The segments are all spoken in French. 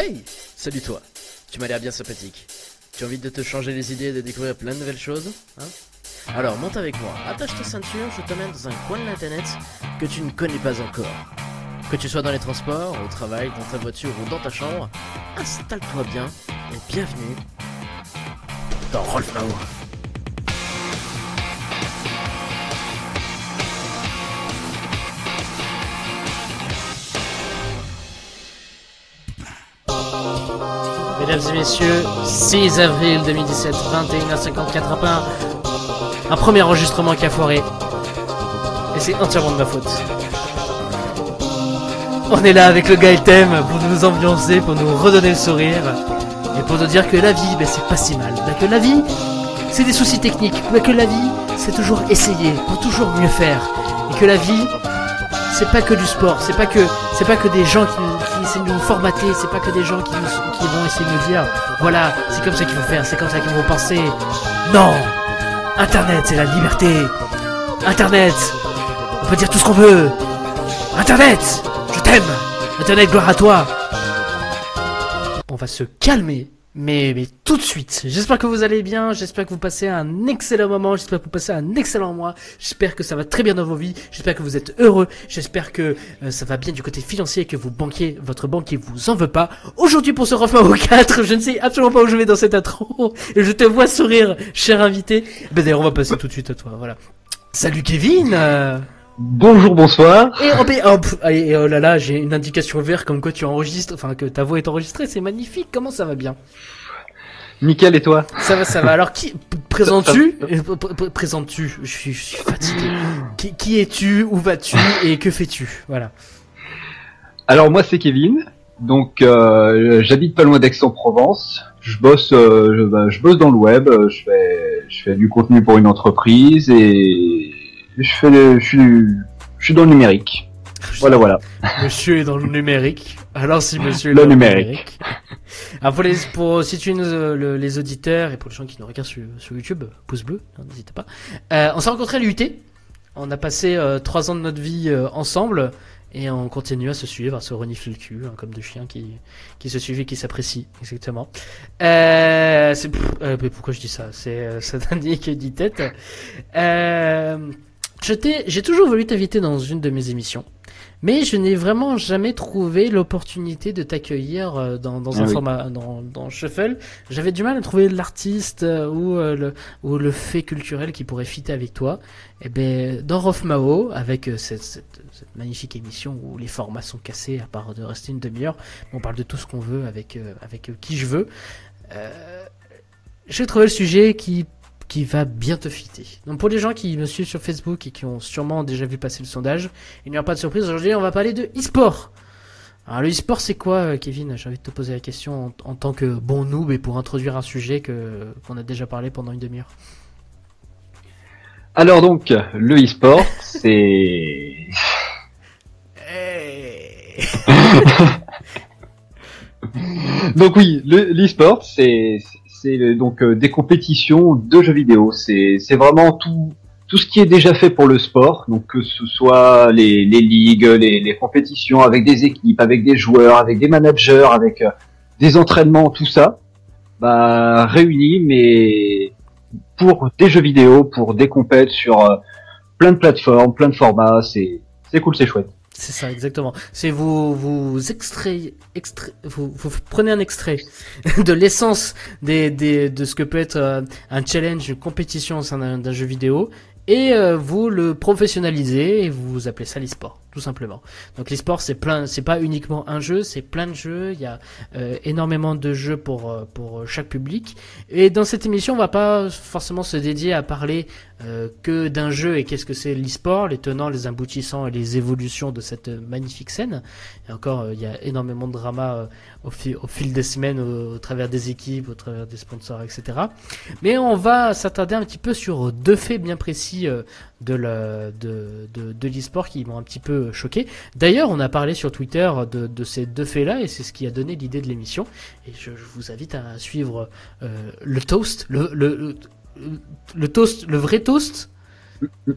Hey Salut toi Tu m'as l'air bien sympathique. Tu as envie de te changer les idées et de découvrir plein de nouvelles choses hein? Alors monte avec moi, attache ta ceinture, je t'emmène dans un coin de l'internet que tu ne connais pas encore. Que tu sois dans les transports, au travail, dans ta voiture ou dans ta chambre, installe-toi bien et bienvenue dans Rolf Mesdames et messieurs, 6 avril 2017, 21h54 à Un premier enregistrement qui a foiré. Et c'est entièrement de ma faute. On est là avec le gars thème pour nous ambiancer, pour nous redonner le sourire. Et pour nous dire que la vie, ben, c'est pas si mal. Ben, que la vie, c'est des soucis techniques. Mais que la vie, c'est toujours essayer, pour toujours mieux faire. Et que la vie, c'est pas que du sport, c'est pas que c'est pas que des gens qui, essaient de nous formater, c'est pas que des gens qui, vont essayer de nous dire voilà, c'est comme ça qu'il faut faire, c'est comme ça qu'ils vont penser. Non Internet, c'est la liberté. Internet, on peut dire tout ce qu'on veut. Internet, je t'aime. Internet, gloire à toi. On va se calmer mais, mais tout de suite, j'espère que vous allez bien, j'espère que vous passez un excellent moment, j'espère que vous passez un excellent mois, j'espère que ça va très bien dans vos vies, j'espère que vous êtes heureux, j'espère que euh, ça va bien du côté financier et que vous banquier, votre banquier vous en veut pas. Aujourd'hui pour ce au 4, je ne sais absolument pas où je vais dans cette intro, et je te vois sourire, cher invité. Ben d'ailleurs on va passer tout de suite à toi, voilà. Salut Kevin Bonjour, bonsoir. Et hop, hop, et oh là là, j'ai une indication verte comme quoi tu enregistres, enfin que ta voix est enregistrée, c'est magnifique. Comment ça va bien? Nickel et toi? Ça va, ça va. Alors qui présentes-tu? Présentes-tu? Je suis, fatigué. qui, qui es-tu? Où vas-tu? Et que fais-tu? Voilà. Alors moi c'est Kevin. Donc euh, j'habite pas loin d'Aix-en-Provence. Je bosse, euh, je, bah, je, bosse dans le web. Je fais, je fais du contenu pour une entreprise et je fais, je suis, je suis dans le numérique. Voilà, voilà. Monsieur est dans le numérique. Alors si monsieur est le dans numérique. le numérique. Alors pour, les, pour situer les auditeurs et pour les gens qui nous regardent sur, sur YouTube, pouce bleu, hein, n'hésitez pas. Euh, on s'est rencontrés à l'UT. On a passé euh, trois ans de notre vie euh, ensemble et on continue à se suivre, à se renifler le cul, hein, comme deux chiens qui, qui se suivent et qui s'apprécient, exactement. Euh, c'est, euh, pourquoi je dis ça? C'est euh, Satanier qui dit tête. Euh, j'ai toujours voulu t'inviter dans une de mes émissions, mais je n'ai vraiment jamais trouvé l'opportunité de t'accueillir euh, dans, dans un ah format dans, dans Shuffle. J'avais du mal à trouver l'artiste euh, ou euh, le ou le fait culturel qui pourrait fitter avec toi. Et eh ben dans Rofmao, avec cette, cette, cette, magnifique émission où les formats sont cassés à part de rester une demi-heure, on parle de tout ce qu'on veut avec avec qui je veux. Euh, j'ai trouvé le sujet qui qui va bien te fitter. Donc pour les gens qui me suivent sur Facebook et qui ont sûrement déjà vu passer le sondage, il n'y aura pas de surprise. Aujourd'hui, on va parler de e-sport. Alors le e-sport, c'est quoi, euh, Kevin? J'ai envie de te poser la question en, tant que bon noob et pour introduire un sujet que qu'on a déjà parlé pendant une demi-heure. Alors donc, le e-sport, c'est... donc oui, le sport c'est c'est donc euh, des compétitions de jeux vidéo. C'est vraiment tout tout ce qui est déjà fait pour le sport, donc que ce soit les, les ligues, les, les, compétitions avec des équipes, avec des joueurs, avec des managers, avec euh, des entraînements, tout ça, bah réuni, mais pour des jeux vidéo, pour des compètes sur euh, plein de plateformes, plein de formats, c'est cool, c'est chouette. C'est ça, exactement. C'est vous, vous extrait, extrait vous, vous prenez un extrait de l'essence des, des, de ce que peut être euh, un challenge, une compétition au sein d'un jeu vidéo, et euh, vous le professionnalisez et vous appelez ça l'e-sport, tout simplement. Donc l'e-sport c'est plein, c'est pas uniquement un jeu, c'est plein de jeux. Il y a euh, énormément de jeux pour pour chaque public. Et dans cette émission, on va pas forcément se dédier à parler euh, que d'un jeu et qu'est-ce que c'est l'e-sport, les tenants, les aboutissants et les évolutions de cette magnifique scène. Et encore, euh, il y a énormément de drama euh, au, fil des semaines, au, travers des équipes, au travers des sponsors, etc. Mais on va s'attarder un petit peu sur deux faits bien précis de l'e de, de, de sport qui m'ont un petit peu choqué. D'ailleurs, on a parlé sur Twitter de, de ces deux faits-là et c'est ce qui a donné l'idée de l'émission. Et je, je, vous invite à suivre le toast, le, le le toast, le vrai toast,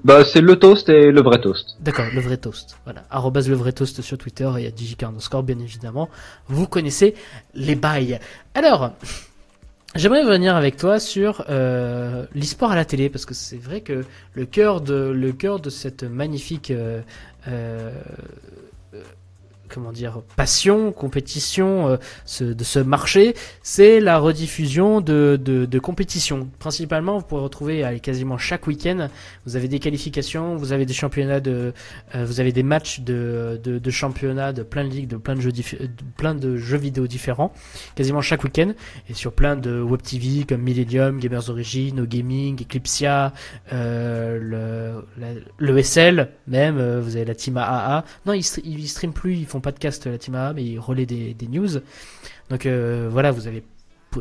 Bah, c'est le toast et le vrai toast. D'accord, le vrai toast. Voilà. Arrobase le vrai toast sur Twitter et à DigiCarnoscore, bien évidemment. Vous connaissez les bails. Alors, j'aimerais revenir avec toi sur euh, à la télé, parce que c'est vrai que le cœur de, le cœur de cette magnifique euh, euh, comment dire, passion, compétition euh, de ce marché, c'est la rediffusion de, de, de compétitions. Principalement, vous pouvez retrouver allez, quasiment chaque week-end, vous avez des qualifications, vous avez des championnats de, euh, vous avez des matchs de, de, de championnats, de plein de ligues, de plein de jeux, plein de jeux vidéo différents, quasiment chaque week-end, et sur plein de web TV comme Millennium, Gamers Origin, No Gaming, Eclipsia, euh, le, le SL, même, euh, vous avez la team AAA. Non, ils, ils streament plus, ils font podcast la Team A, mais il relaie des, des news. Donc euh, voilà, vous avez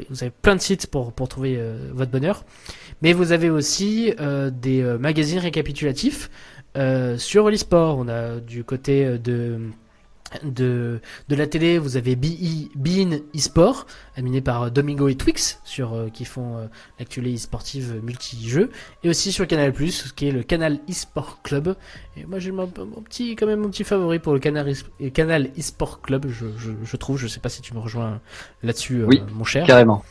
vous avez plein de sites pour, pour trouver euh, votre bonheur. Mais vous avez aussi euh, des magazines récapitulatifs sur l'e-sport. On a du côté de de, de la télé, vous avez BE, Bein eSport, animé par Domingo et Twix, sur, euh, qui font euh, l'actualité e-sportive multi-jeux, et aussi sur Canal+, qui est le canal eSport Club. Et moi j'ai mon, mon, petit, quand même mon petit favori pour le canal, e canal eSport Club, je, je, je, trouve, je sais pas si tu me rejoins là-dessus, oui, euh, mon cher. carrément.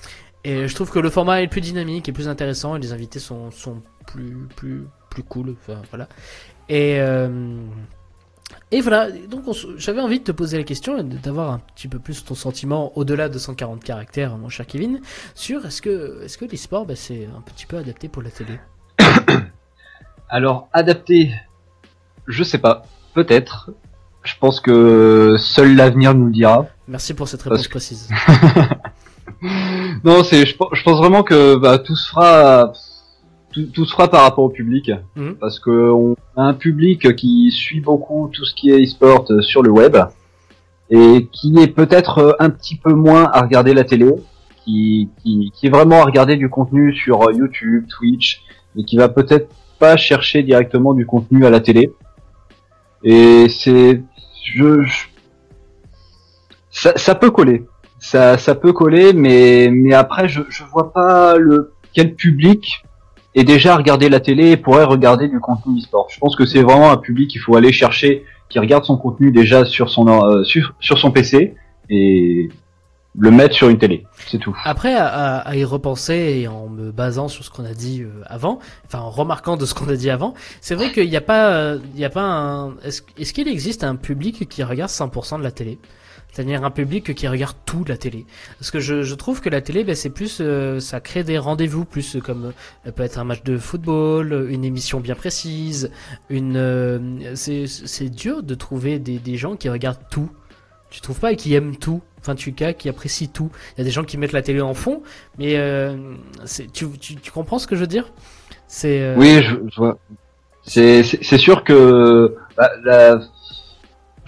Et je trouve que le format est plus dynamique et plus intéressant, et les invités sont, sont plus, plus, plus cool, enfin voilà. Et... Et voilà, donc j'avais envie de te poser la question et d'avoir un petit peu plus ton sentiment au-delà de 140 caractères, mon cher Kevin, sur est-ce que, est-ce que l'e-sport, bah, c'est un petit peu adapté pour la télé? Alors, adapté, je sais pas, peut-être. Je pense que seul l'avenir nous le dira. Merci pour cette réponse que... précise. non, c'est, je, je, pense vraiment que bah, tout se fera tout, tout, se fera par rapport au public, mmh. parce que on a un public qui suit beaucoup tout ce qui est e-sport sur le web et qui est peut-être un petit peu moins à regarder la télé, qui, qui, qui est vraiment à regarder du contenu sur YouTube, Twitch, et qui va peut-être pas chercher directement du contenu à la télé. Et c'est, je, je ça, ça, peut coller, ça, ça peut coller, mais, mais après je, je vois pas le quel public et déjà regarder la télé pourrait regarder du contenu e-sport. Je pense que c'est vraiment un public qu'il faut aller chercher, qui regarde son contenu déjà sur son euh, sur, son PC et le mettre sur une télé, c'est tout. Après, à, à, y repenser et en me basant sur ce qu'on a dit euh, avant, enfin en remarquant de ce qu'on a dit avant, c'est vrai qu'il n'y a pas, il y a pas un. Est-ce est qu'il existe un public qui regarde 100% de la télé? C'est-à-dire un public qui regarde tout la télé. Parce que je, je trouve que la télé, ben, c'est plus, euh, ça crée des rendez-vous plus comme euh, peut être un match de football, une émission bien précise, une, euh, c'est, dur de trouver des, des gens qui regardent tout. Tu trouves pas et qui aiment tout. Enfin, tu cas qui apprécient tout. Il y a des gens qui mettent la télé en fond, mais euh, tu, tu, tu comprends ce que je veux dire? C'est. Euh... Oui, je, je vois. C'est sûr que bah, la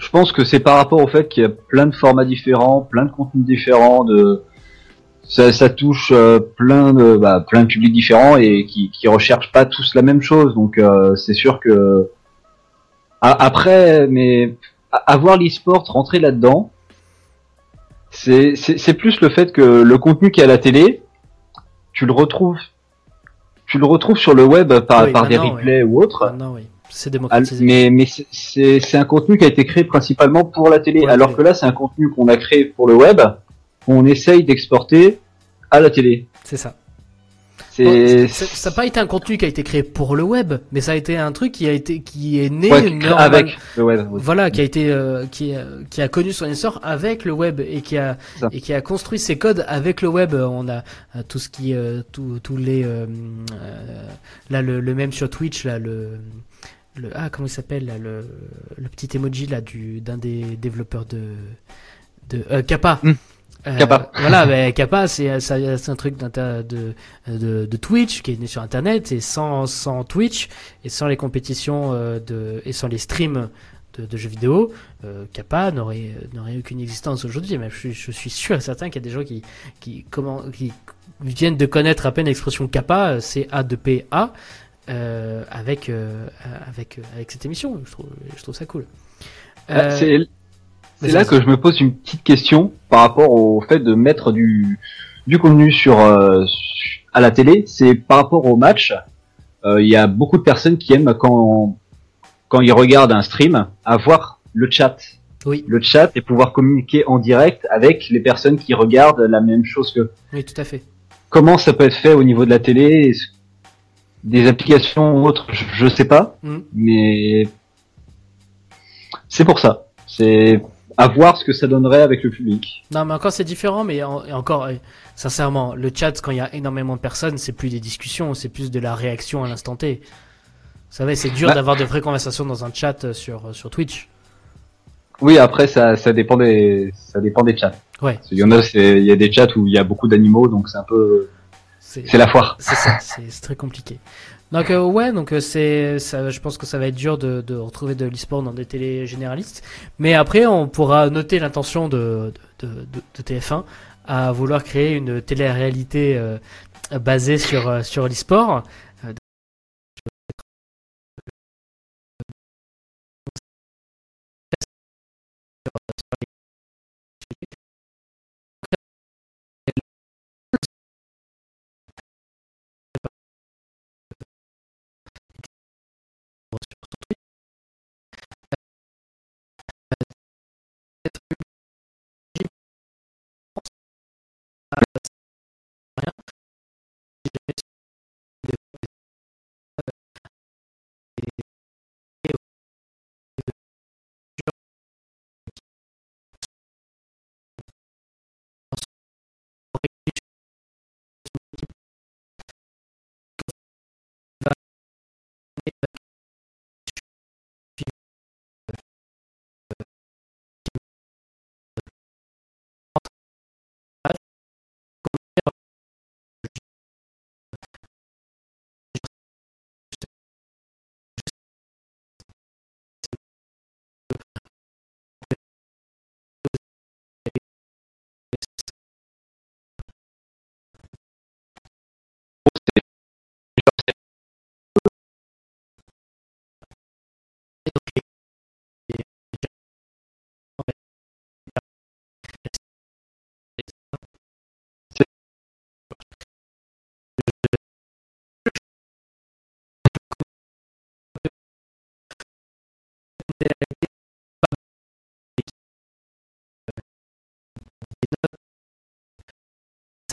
je pense que c'est par rapport au fait qu'il y a plein de formats différents, plein de contenus différents, de ça, ça touche euh, plein de bah, plein de publics différents et qui qui recherchent pas tous la même chose. Donc euh, c'est sûr que après, mais avoir l'e-sport rentrer là-dedans, c'est c'est plus le fait que le contenu qui est à la télé, tu le retrouves tu le retrouves sur le web par, oui, par des replays ou autres. Oui. C'est démocratisé. Mais, mais c'est, un contenu qui a été créé principalement pour la télé, alors que là, c'est un contenu qu'on a créé pour le web, qu'on essaye d'exporter à la télé. C'est ça. Ça n'a pas été un contenu qui a été créé pour le web, mais ça a été un truc qui a été qui est né ouais, avec le web. Oui. Voilà, qui a été euh, qui, a, qui a connu son essor avec le web et qui a ça. et qui a construit ses codes avec le web. On a euh, tout ce qui euh, tous les euh, là le, le, même sur Twitch là le le ah comment il s'appelle le, le petit emoji là du d'un des développeurs de de euh, Kappa. Mm. Euh, Kappa. voilà, mais Kappa, c'est c'est un truc de, de, de Twitch qui est né sur Internet et sans sans Twitch et sans les compétitions euh, de et sans les streams de, de jeux vidéo, euh, Kappa n'aurait n'aurait aucune existence aujourd'hui. Mais je, je, suis sûr et certain qu'il y a des gens qui qui comment qui viennent de connaître à peine l'expression Kappa, c'est A de P A. Euh, avec euh, avec avec cette émission. Je trouve je trouve ça cool. Euh, c'est là que je me pose une petite question par rapport au fait de mettre du du contenu sur euh, à la télé. C'est par rapport au match. euh, il y a beaucoup de personnes qui aiment quand quand ils regardent un stream avoir le chat. Oui. Le chat et pouvoir communiquer en direct avec les personnes qui regardent la même chose que. Oui, tout à fait. Comment ça peut être fait au niveau de la télé? Des applications ou autres, je, je sais pas, Mm. mais c'est pour ça. C'est à voir ce que ça donnerait avec le public. Non, mais encore c'est différent, mais en- et encore, euh, sincèrement, le chat, quand il y a énormément de personnes, c'est plus des discussions, c'est plus de la réaction à l'instant T. Vous savez, c'est dur Bah. d'avoir de vraies conversations dans un chat euh, sur, euh, sur Twitch. Oui, après ça, ça dépend des, ça dépend des chats. Ouais. Il y en a, il y a des chats où il y a beaucoup d'animaux, donc c'est un peu, C'est la foire. c'est ça, c'est très compliqué. Donc euh, ouais, donc euh, c'est, je pense que ça va être dur de, de retrouver de l'e-sport dans des télés généralistes. Mais après, on pourra noter l'intention de, de, de, de TF1 à vouloir créer une télé-réalité euh, basée sur, sur l'e-sport. Euh,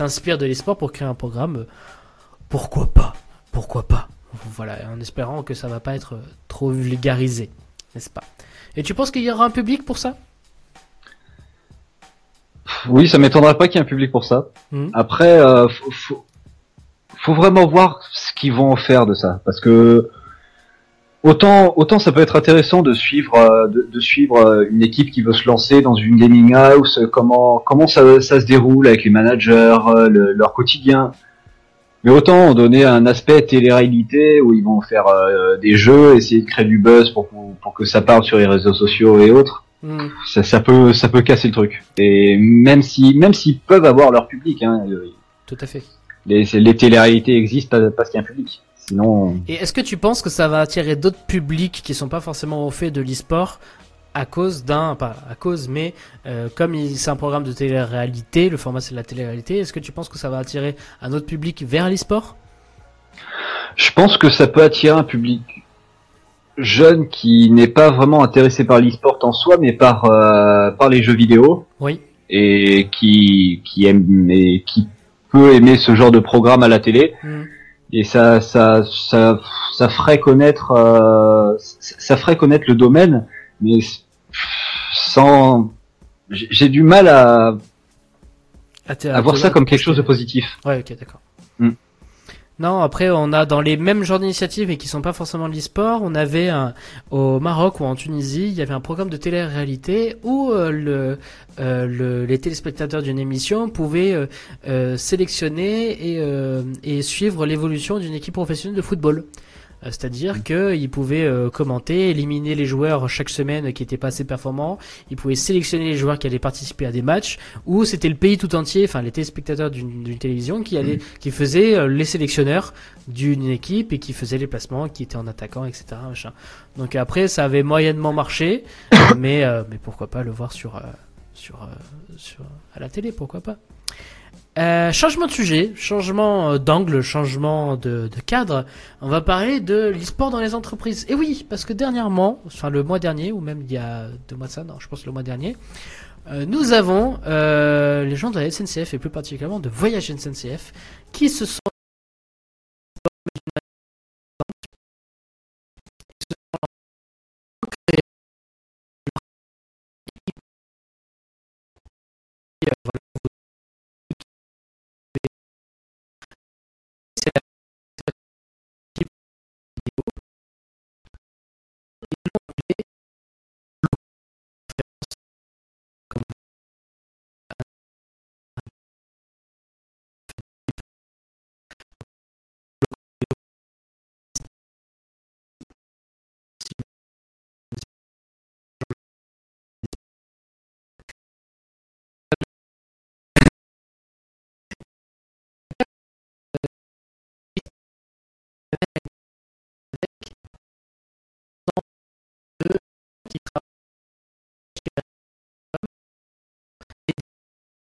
s'inspire de l'esport pour créer un programme. euh, Pourquoi pas Pourquoi pas Voilà, en espérant que ça va pas être euh, trop vulgarisé, n'est-ce pas? Et tu penses qu'il y aura un public pour ça? Oui, ça m'étonnerait pas qu'il y ait un public pour ça. Mhm. Après, euh, faut, faut, faut vraiment voir ce qu'ils vont en faire de ça, parce que autant autant ça peut être intéressant de suivre euh, de, de suivre euh, une équipe qui veut se lancer dans une gaming house, comment comment ça, ça se déroule avec les managers, euh, le- leur quotidien. Mais autant donner un aspect télé-réalité où ils vont faire euh, des jeux, essayer de créer du buzz pour, pour pour que ça parle sur les réseaux sociaux et autres Hmm. ça, ça peut ça peut casser le truc et même si même s'ils peuvent avoir leur public hein, Tout à fait. les, les téléréalités existent parce qu'il y a un public sinon Et est-ce que tu penses que ça va attirer d'autres publics qui sont pas forcément au fait de l'e-sport à cause d'un, pas à cause, mais euh, comme il- c'est un programme de télé-réalité, le format c'est de la télé-réalité, est-ce que tu penses que ça va attirer un autre public vers l'e-sport? Je pense que ça peut attirer un public jeune qui n'est pas vraiment intéressé par l'e-sport en soi mais par euh, par les jeux vidéo Oui. et qui qui aime et qui peut aimer ce genre de programme à la télé Hmm. Et ça ça ça ça ferait connaître euh, ça ferait connaître le domaine mais sans j'ai j'ai du mal à, À, à voir ça comme quelque chose de positif Ouais, ok, d'accord. Non, après, on a dans les mêmes genres d'initiatives et qui sont pas forcément de l'e-sport, on avait un, au Maroc ou en Tunisie, il y avait un programme de télé-réalité où euh, le, euh, le- les téléspectateurs d'une émission pouvaient euh, sélectionner et suivre l'évolution d'une équipe professionnelle de football. Euh, C'est-à-dire qu'ils pouvaient euh, commenter, éliminer les joueurs chaque semaine qui étaient pas assez performants. Ils pouvaient sélectionner les joueurs qui allaient participer à des matchs où c'était le pays tout entier, enfin les téléspectateurs d'une télévision qui allaient, qui faisaient euh, les sélectionneurs d'une équipe et qui faisaient les placements, qui étaient en attaquant, etc. Machin. Donc après, ça avait moyennement marché, mais euh, mais pourquoi pas le voir sur euh, sur euh, sur à la télé, pourquoi pas. Euh, changement de sujet, changement euh, d'angle, changement de, cadre. On va parler de l'e-sport dans les entreprises. Et oui, parce que dernièrement, enfin le mois dernier, ou même il y a deux mois de ça, non, je pense le mois dernier, euh, nous avons les gens de la SNCF et plus particulièrement de Voyage SNCF qui se sont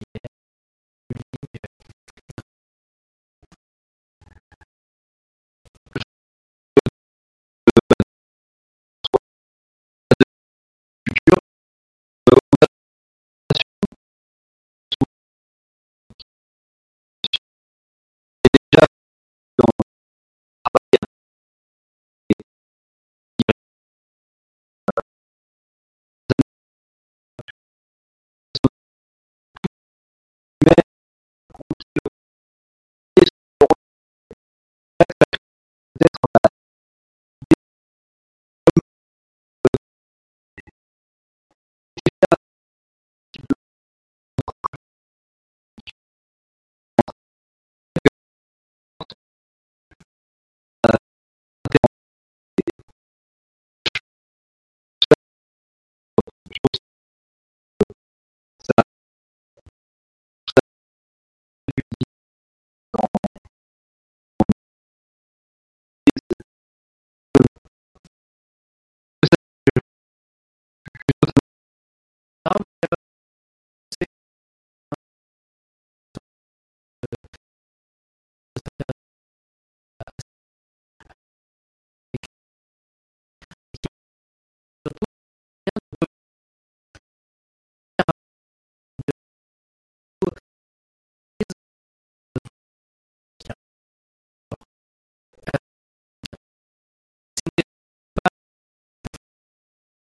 futur 嗯。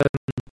um,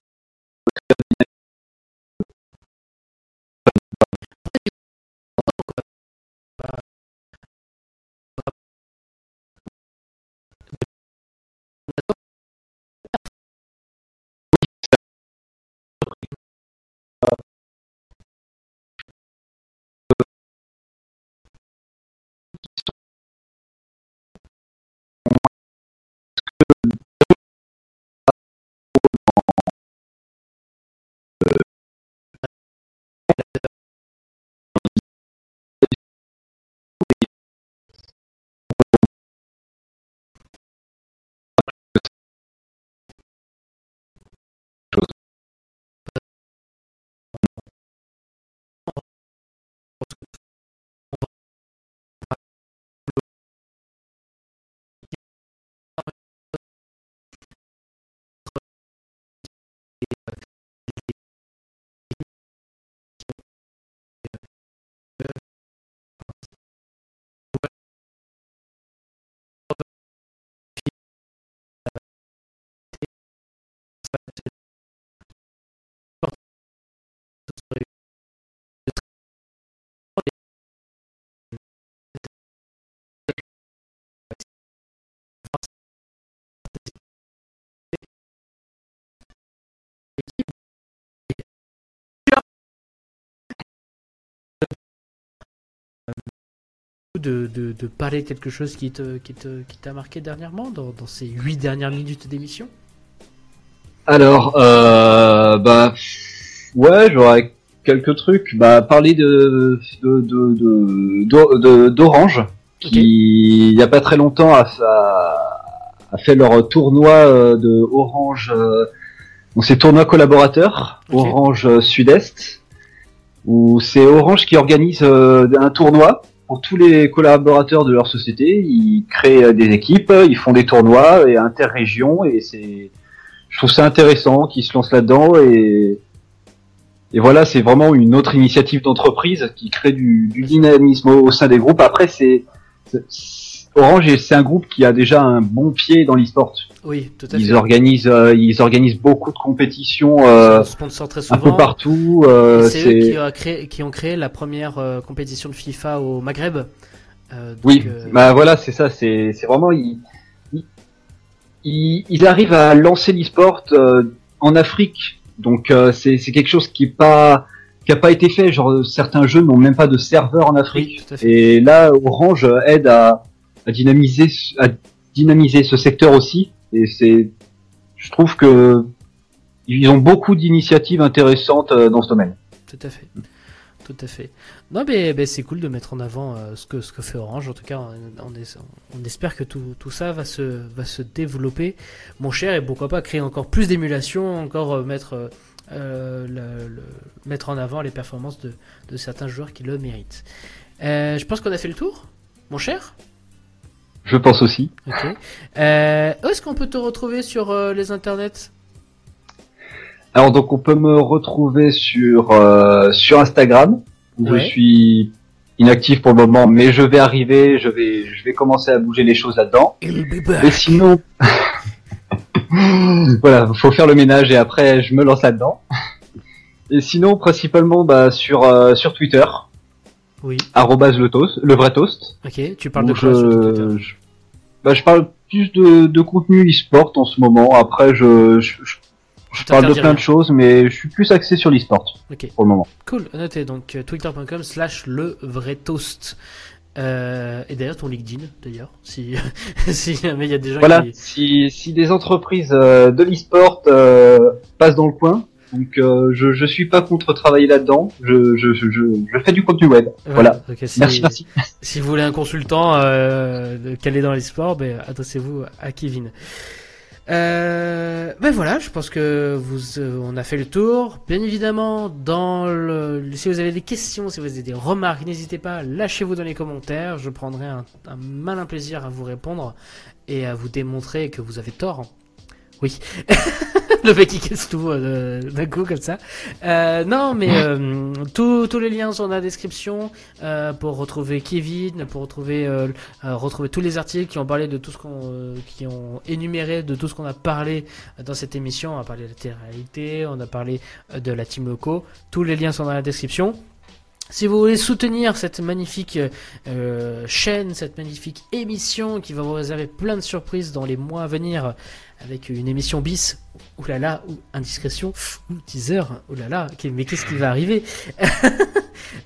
de, de, de parler de quelque chose qui te qui te qui t'a marqué dernièrement dans, dans ces huit dernières minutes d'émission? Alors, euh, bah, ouais, j'aurais quelques trucs. Bah, parler de de de de- d'Orange, qui il y a pas très longtemps a, a, a fait leur tournoi euh, de Orange. Euh, donc c'est tournoi collaborateur. Orange Sud-Est, où c'est Orange qui organise euh, un tournoi pour tous les collaborateurs de leur société. Ils créent des équipes, ils font des tournois et interrégions et c'est je trouve ça intéressant qu'ils se lancent là-dedans et et voilà, c'est vraiment une autre initiative d'entreprise qui crée du, du dynamisme au, sein des groupes. Après, c'est- Orange, c'est un groupe qui a déjà un bon pied dans l'e-sport. Oui, tout à Ils fait. organisent, euh, ils organisent beaucoup de compétitions euh, un peu partout. Euh, c'est eux qui, a créé, qui ont créé la première euh, compétition de FIFA au Maghreb. Euh, donc, oui, euh, bah voilà, c'est ça. C'est vraiment ils, ils, ils- ils arrivent à lancer l'e-sport euh, en Afrique. Donc euh, c'est quelque chose qui est pas qui a pas été fait. Genre certains jeux n'ont même pas de serveur en Afrique. Oui. Et là, Orange aide à, à dynamiser à dynamiser ce secteur aussi. Et c'est je trouve que ils ont beaucoup d'initiatives intéressantes euh, dans ce domaine. Tout à fait. Tout à fait. Non, mais, c'est cool de mettre en avant euh, ce, que, ce que fait Orange. En tout cas, on, espère que tout, tout ça va se, va se développer, mon cher, et pourquoi pas créer encore plus d'émulation, encore euh, mettre, mettre en avant les performances de, de certains joueurs qui le méritent. Je pense qu'on a fait le tour, mon cher. Je pense aussi. Ok. Euh, où est-ce qu'on peut te retrouver sur euh, les internets? Alors donc on peut me retrouver sur euh, sur Instagram Ouais. je suis inactif pour le moment, mais je vais arriver, je vais je vais commencer à bouger les choses là-dedans. Et sinon, voilà, faut faire le ménage et après je me lance là-dedans. Et sinon principalement bah, sur euh, sur Twitter Oui, arrobase le toast, le vrai toast. ok. Tu parles de quoi sur Twitter? je, bah, je parle plus de, de contenu e-sport en ce moment. Après je je, je, je parle de plein rien. de choses, mais je suis plus axé sur l'e-sport Ok. pour le moment. Cool, notez donc euh, twitter.com slash le vrai toast. Euh, et d'ailleurs ton LinkedIn d'ailleurs, si si jamais il y a des gens Voilà, qui si, si des entreprises euh, de l'e-sport euh, passent dans le coin, donc euh, je, je suis pas contre travailler là-dedans, je, je, je, je, je fais du contenu web. Voilà. si, Merci, merci. Si vous voulez un consultant euh, calé dans les sports, ben, adressez-vous à Kevin. Euh, ben voilà, je pense que vous, euh, on a fait le tour. Bien évidemment, dans le, si vous avez des questions, si vous avez des remarques, n'hésitez pas, lâchez-vous dans les commentaires. Je prendrai un, un malin plaisir à vous répondre et à vous démontrer que vous avez tort. Oui. le mec qui casse tout euh, d'un coup comme ça. Euh, non, mais euh, tous tous les liens sont dans la description euh, pour retrouver Kevin, pour retrouver euh, retrouver tous les articles qui ont parlé de tout ce qu'on euh, qui ont énuméré de tout ce qu'on a parlé dans cette émission. On a parlé de la télé-réalité, on a parlé de la Team Loco. Tous les liens sont dans la description. Si vous voulez soutenir cette magnifique euh, chaîne, cette magnifique émission qui va vous réserver plein de surprises dans les mois à venir, avec une émission bis, oulala, ou indiscrétion, ou teaser, oulala, mais qu'est-ce qui va arriver?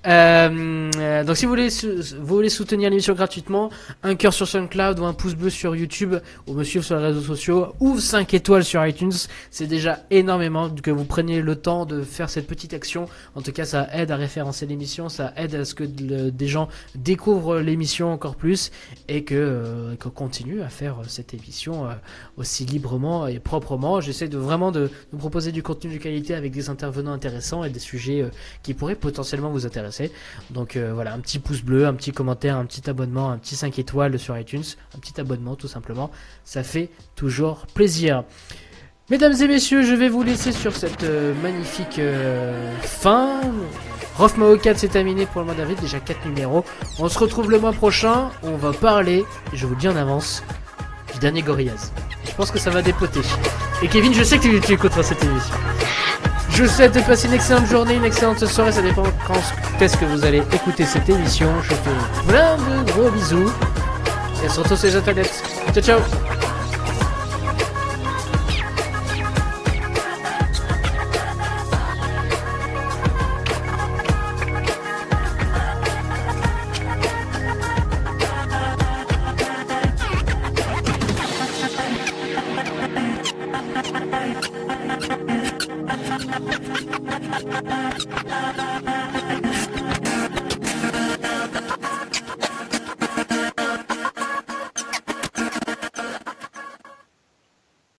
Euh, Donc si vous voulez, soutenir l'émission gratuitement, un cœur sur SoundCloud ou un pouce bleu sur YouTube, ou me suivre sur les réseaux sociaux, ou 5 étoiles sur iTunes, c'est déjà énormément que vous preniez le temps de faire cette petite action. En tout cas, ça aide à référencer l'émission, ça aide à ce que des gens découvrent l'émission encore plus et que euh, qu'on continue à faire cette émission euh, aussi librement et proprement. J'essaie de vraiment de, de proposer du contenu de qualité avec des intervenants intéressants et des sujets qui pourraient potentiellement vous intéresser. Donc euh, voilà, un petit pouce bleu, un petit commentaire, un petit abonnement, un petit 5 étoiles sur iTunes, un petit abonnement tout simplement. Ça fait toujours plaisir. Mesdames et messieurs, je vais vous laisser sur cette euh, magnifique euh, fin. Rof Mao 4 c'est terminé pour le mois d'avril, déjà 4 numéros. On se retrouve le mois prochain, on va parler, je vous le dis en avance, du dernier Gorillaz. Je pense que ça va dépoter. Et Kevin, je sais que tu, tu écouteras cette émission. Je vous souhaite de passer une excellente journée, une excellente soirée, ça dépend quand est-ce que vous allez écouter cette émission. Je vous fais plein de gros bisous. Et on se retrouve sur les internets. Ciao ciao